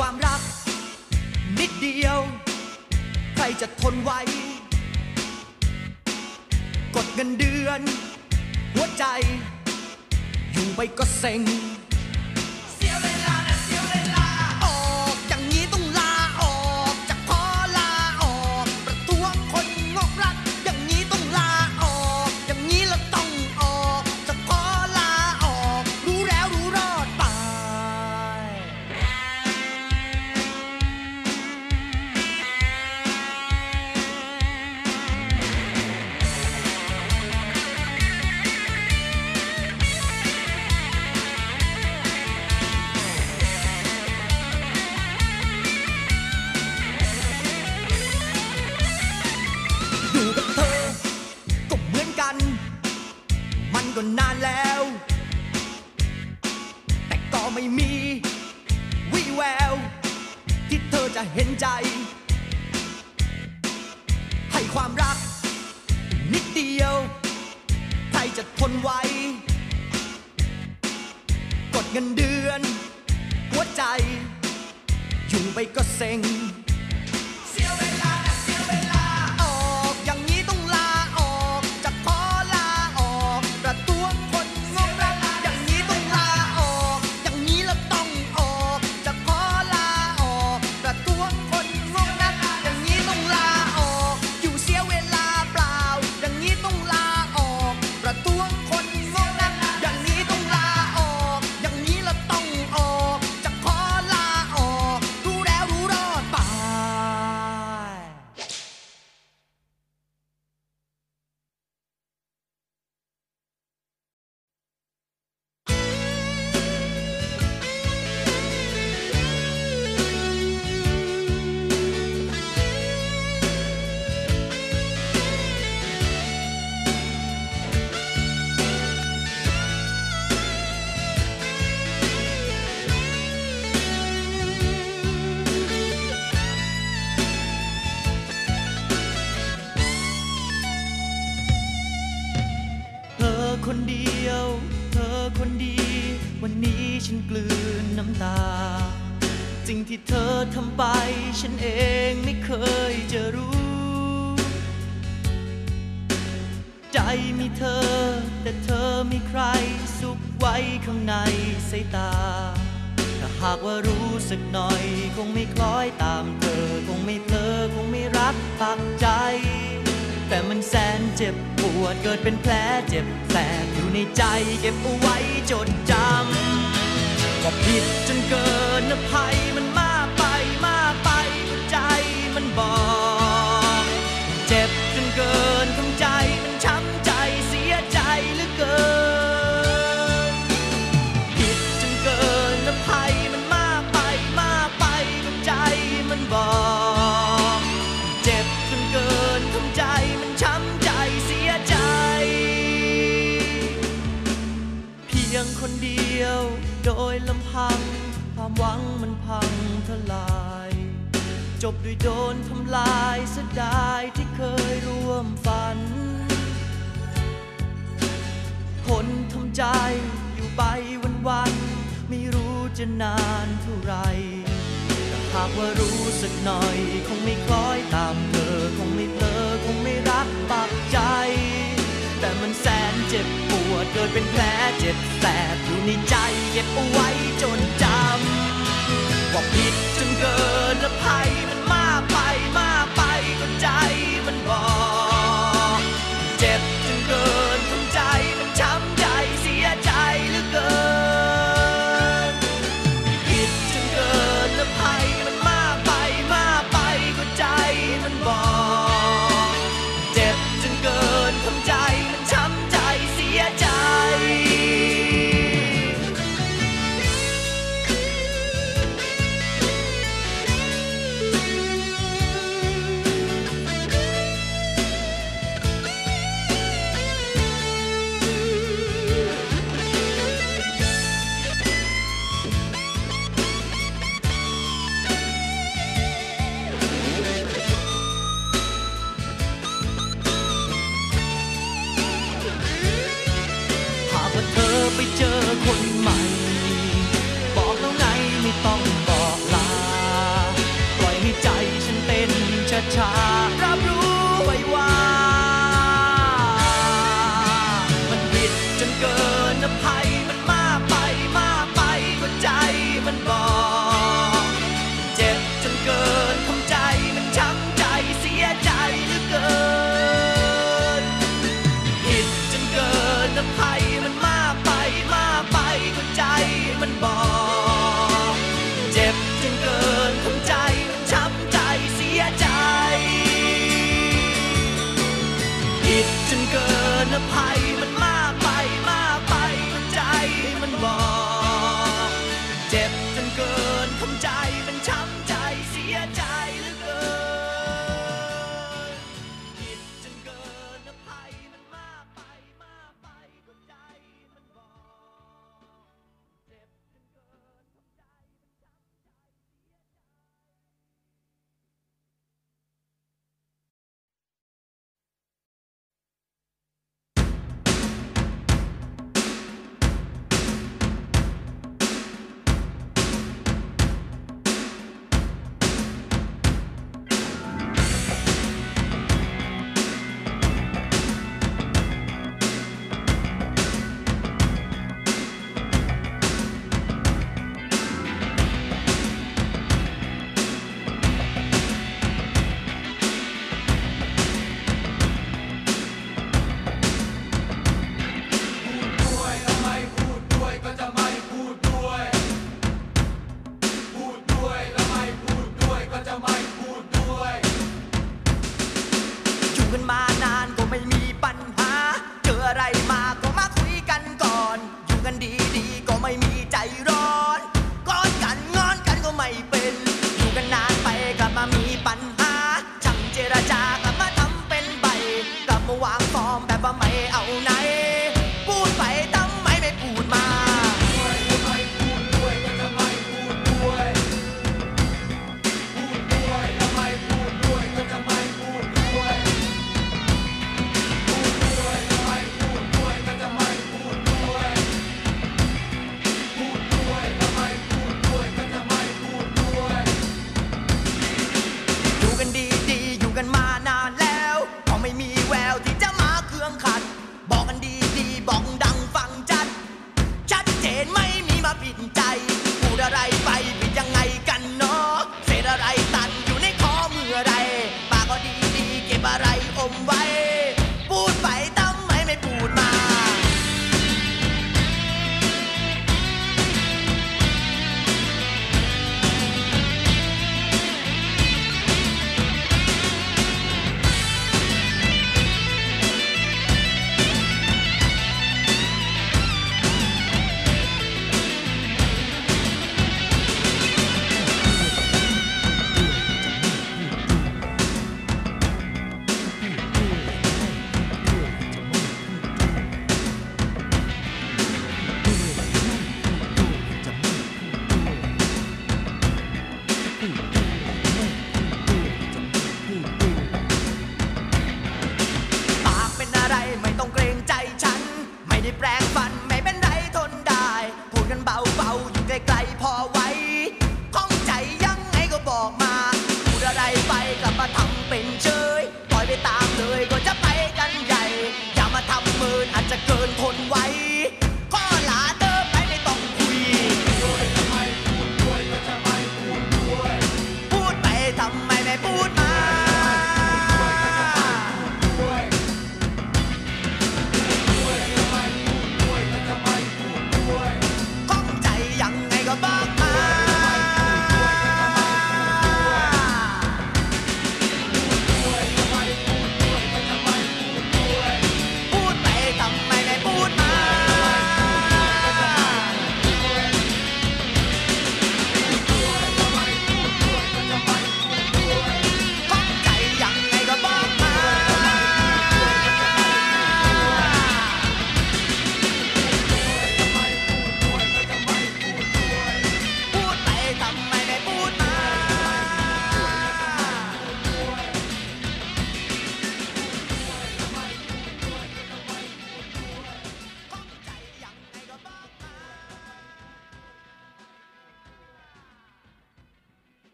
ความรัก นิดเดียว ใครจะทนไหวกดเงินเดือน หัวใจ อยู่ไปก็เซ็ง อยู่ไป ฉันกลืนน้ำตา สิ่งที่เธอทำไป ฉันเองไม่เคยจะรู้ ใจมีเธอ แต่เธอมีใครสุขไว้ข้างในสายตา ถ้าหากว่ารู้สึกหน่อย คงไม่คล้อยตามเธอ คงไม่เพลอคงไม่รักปักใจแต่มันแสนเจ็บปวดเกิดเป็นแผลเจ็บแสบอยู่ในใจเก็บเอาไว้จดจำ ว่าผิดจนเกินอภัยมันมากไปมากไปหัวใจมันบอก เจ็บจนเกิน หวังมันพังทลาย จบด้วยโดนทำลายเสียดายที่เคยร่วมฝันทนทำใจอยู่ไปวันวันไม่รู้จะนานเท่าไรแต่หากว่ารู้สึกหน่อย คงไม่คล้อยตามเธอ คงไม่เพลอคงไม่รักปักใจ แต่มันแสนเจ็บ เกิดเป็นแผลเจ็บแสบอยู่ในใจเก็บเอาไว้จนจำว่าผิดจนเกินละภัยมันมา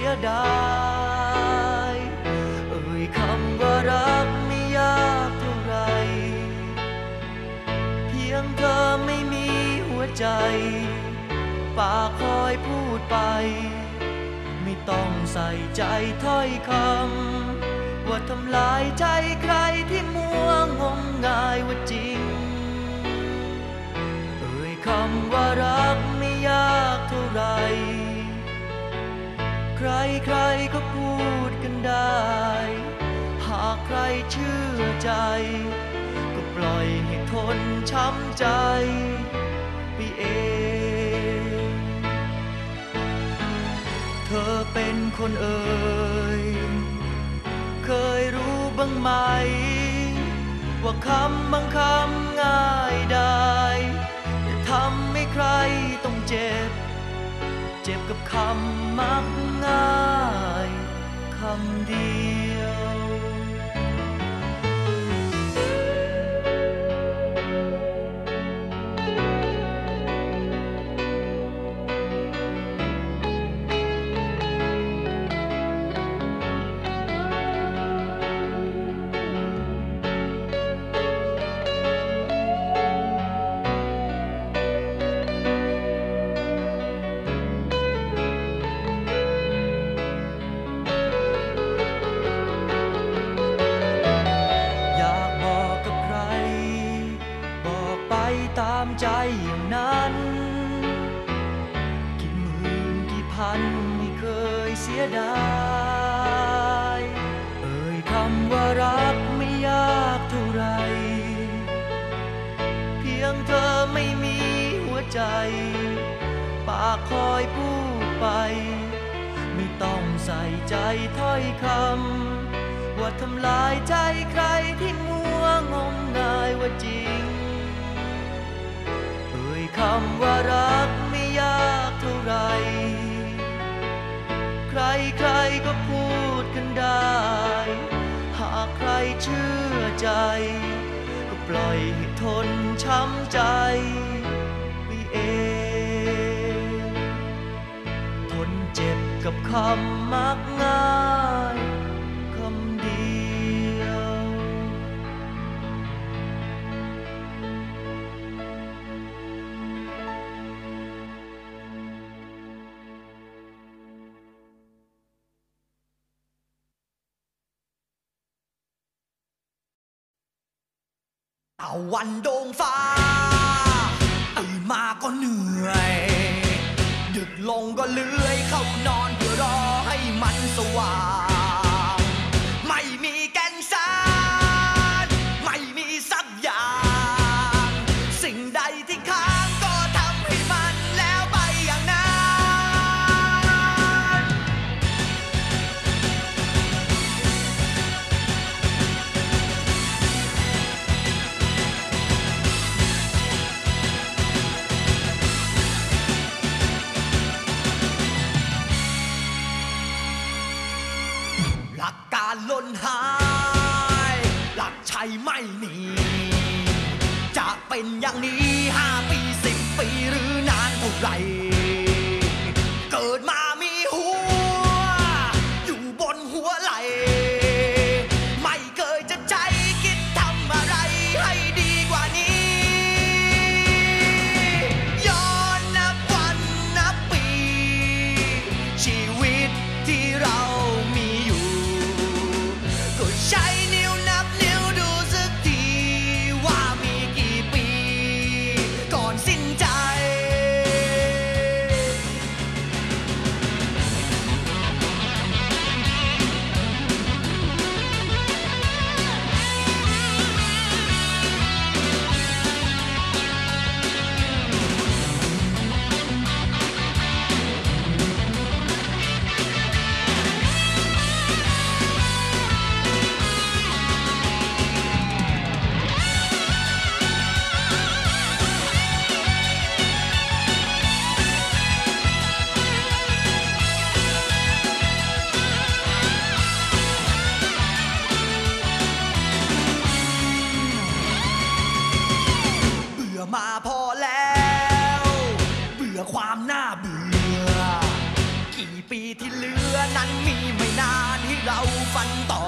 ียดายเอ่ยคำว่ารักไม่ยากเท่าไร เพียงเธอไม่มีหัวใจ ปากคอยพูดไป ไม่ต้องใส่ใจถ้อยคำ ว่าทำลายใจใครที่มัวงมงายว่าจริง เอ่ยคำว่ารักไม่ยากเท่าไร ใครใครก็พูดกันได้ หากใครเชื่อใจ ก็ปล่อยให้ทนช้ำใจไปเอง เธอเป็นคนเอ่ย เคยรู้บ้างไหม ว่าคำบางคำง่ายได้แต่ทำให้ใครต้องเจ็บ เจ็บกับคำมักง่ายคำดี คำมักง่ายคำเดียว เอาวันโด right. มาพอแล้ว เบื่อความน่าเบื่อ กี่ปีที่เหลือนั้นมีไม่นานที่เราฝันต่อ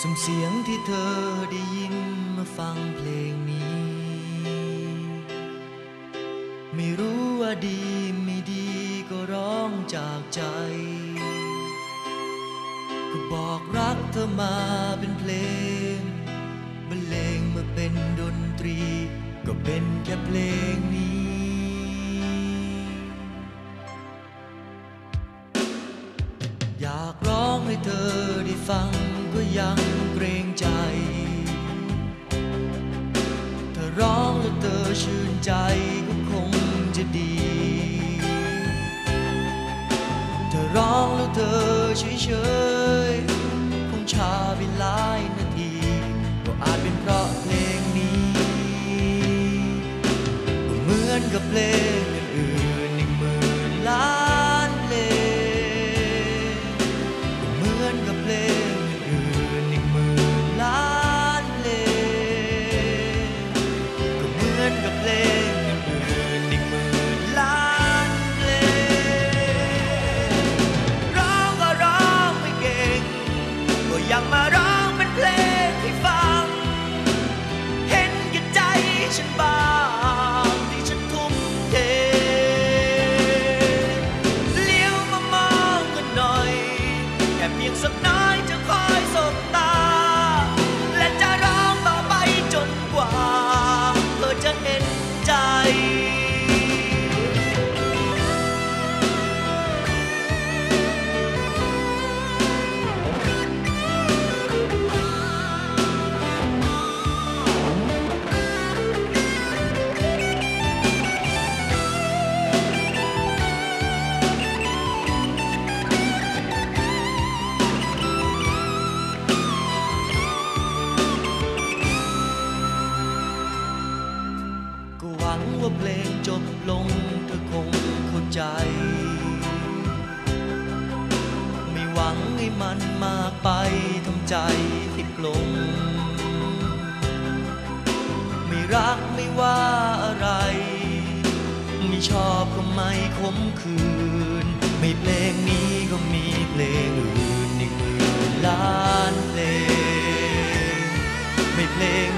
สุ่มเสียงที่เธอได้ยินมาฟังเพลงนี้ ไม่รู้ว่าดีไม่ดีก็ร้องจากใจ ก็บอกรักเธอมาเป็นเพลงบรรเลงมาเป็นดนตรี ก็เป็นแค่เพลงนี้ จ ไม่หวังให้มันมากไปทำใจที่กลมไม่รักไม่ว่าอะไร ไม่ชอบก็ไม่คมคืน ไม่เพลงนี้ก็มีเพลงอื่นอีกหมื่นล้านเพลง ไม่เพลง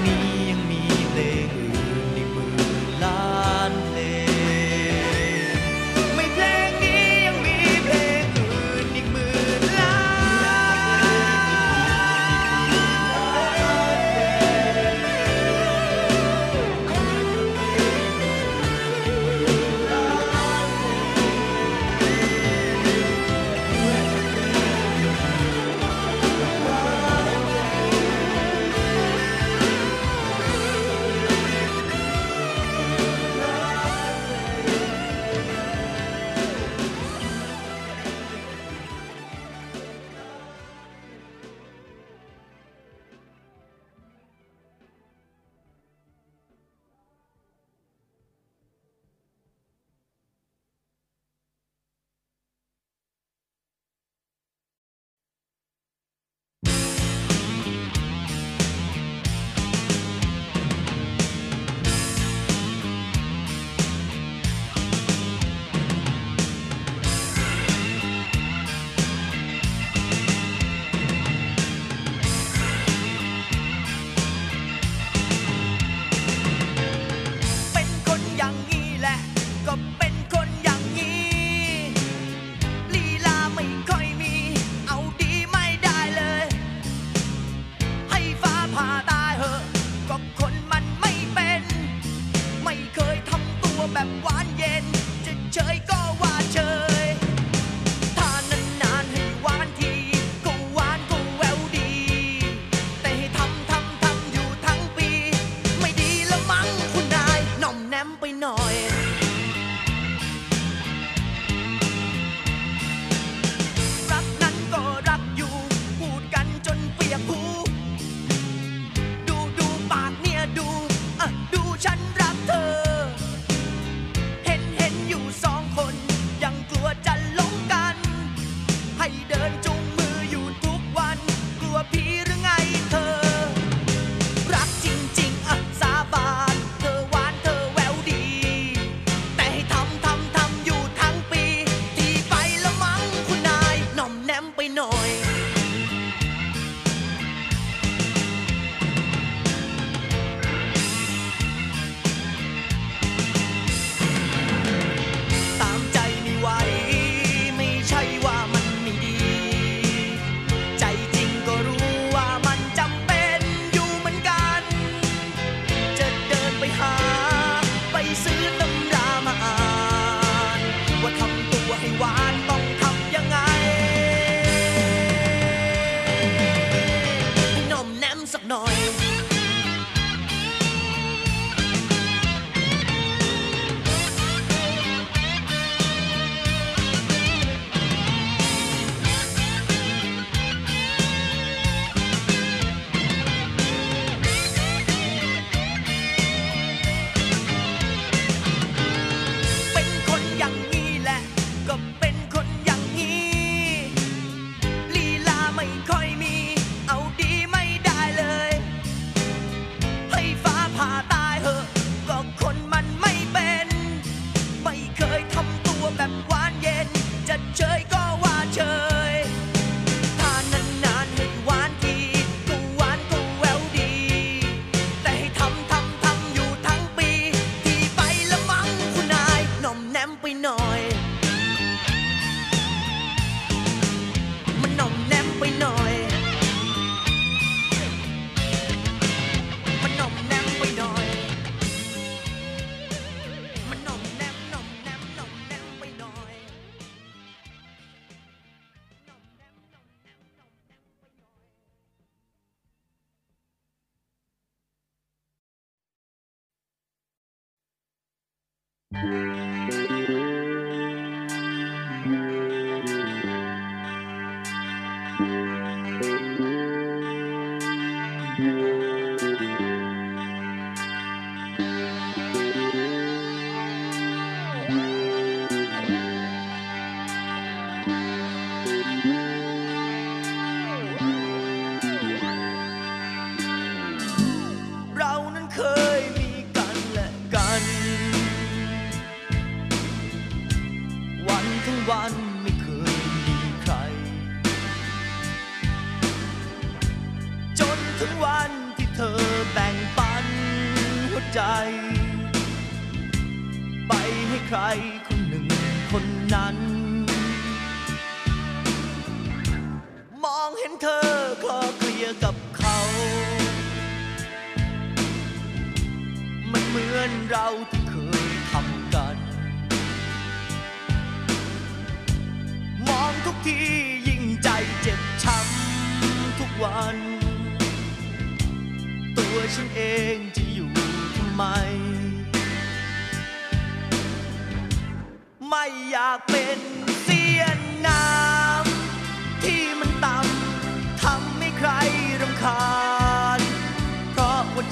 Musik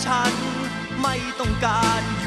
ฉันไม่ต้องการ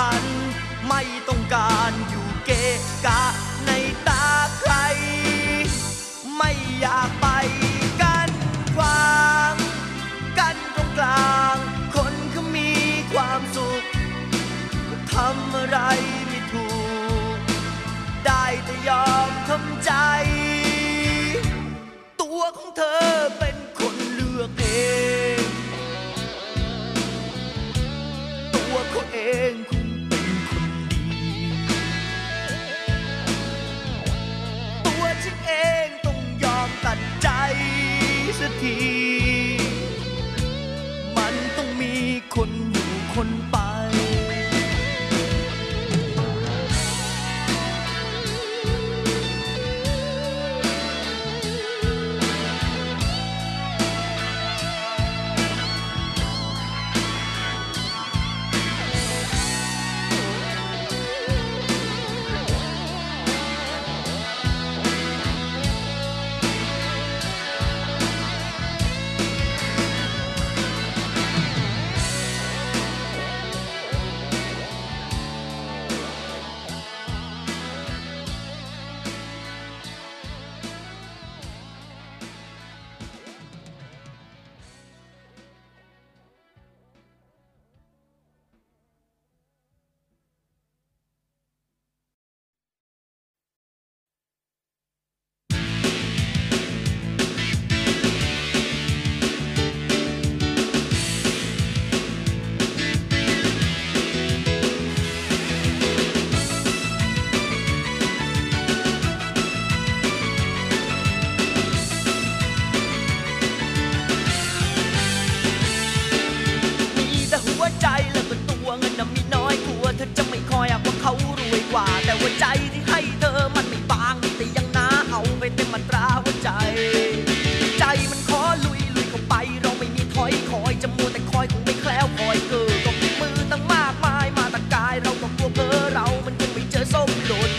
cotton Lord.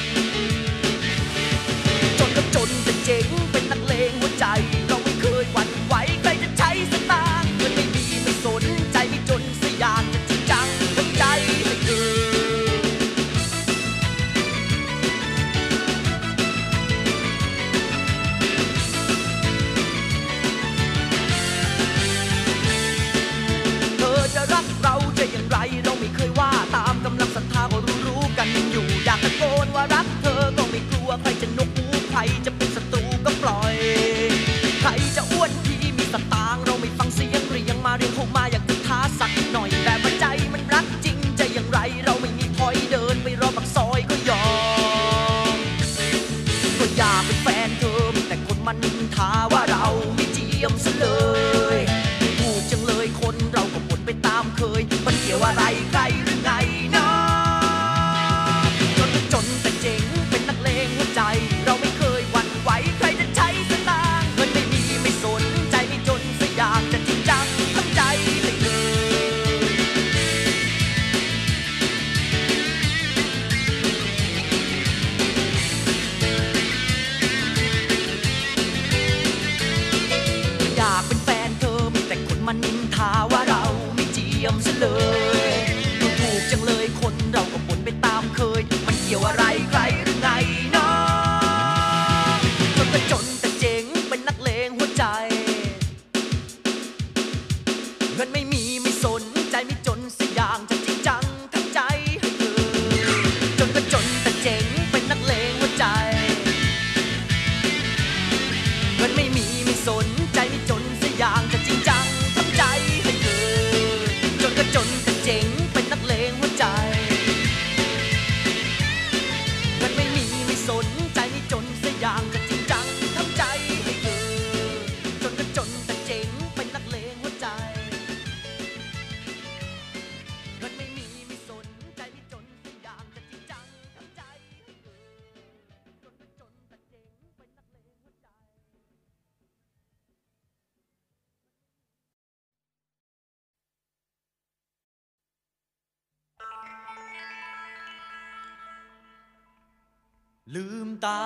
ลืมตา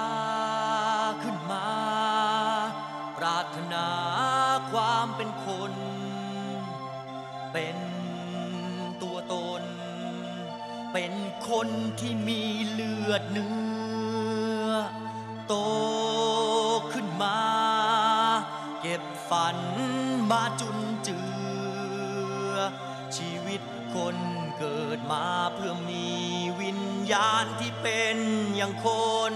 ขึ้นมา ปรารถนาความเป็นคน เป็นตัวตน เป็นคนที่มีเลือดเนื้อ โตขึ้นมา เก็บฝันมาจุนเจือ ชีวิตคนเกิดมาเพื่อมีวิ ญาณที่เป็นอย่างคน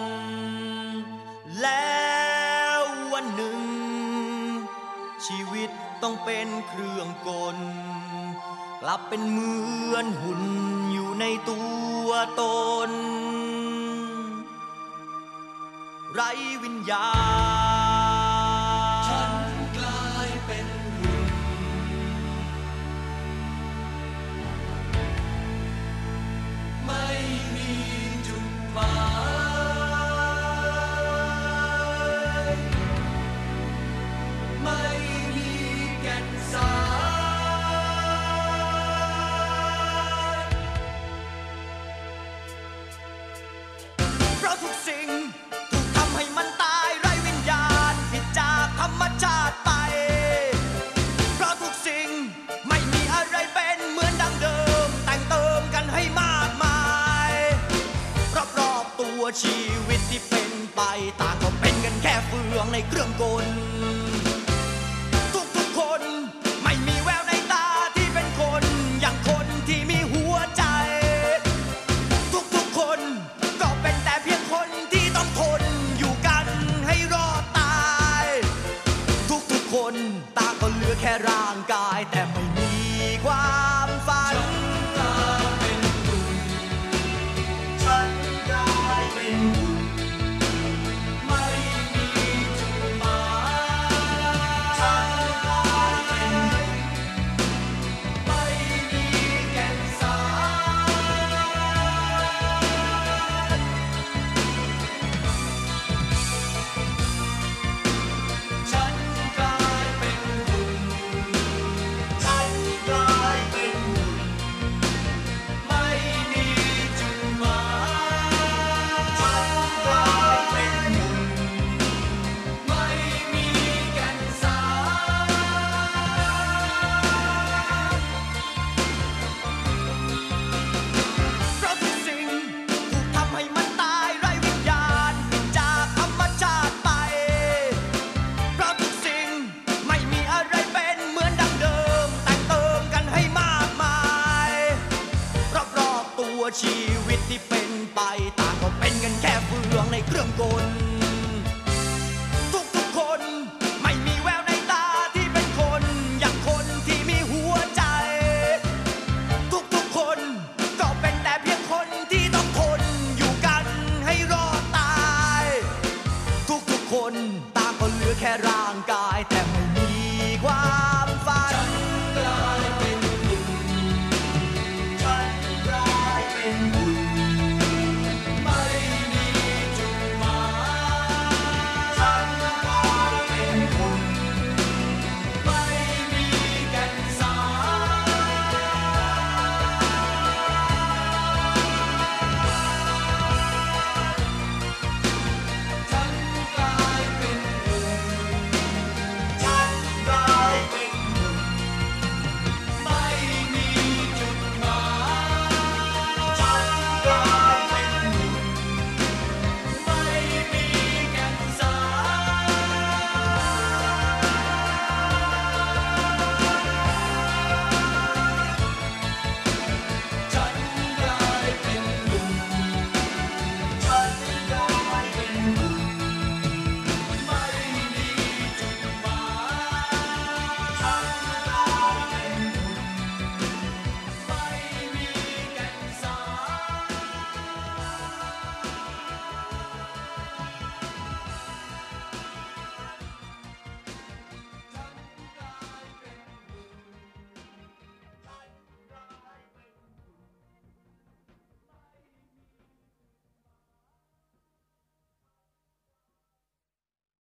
แล้ววันหนึ่ง ชีวิตต้องเป็นเครื่องกล กลับเป็นเหมือนหุ่นอยู่ในตัวตน ไรวิญญาณ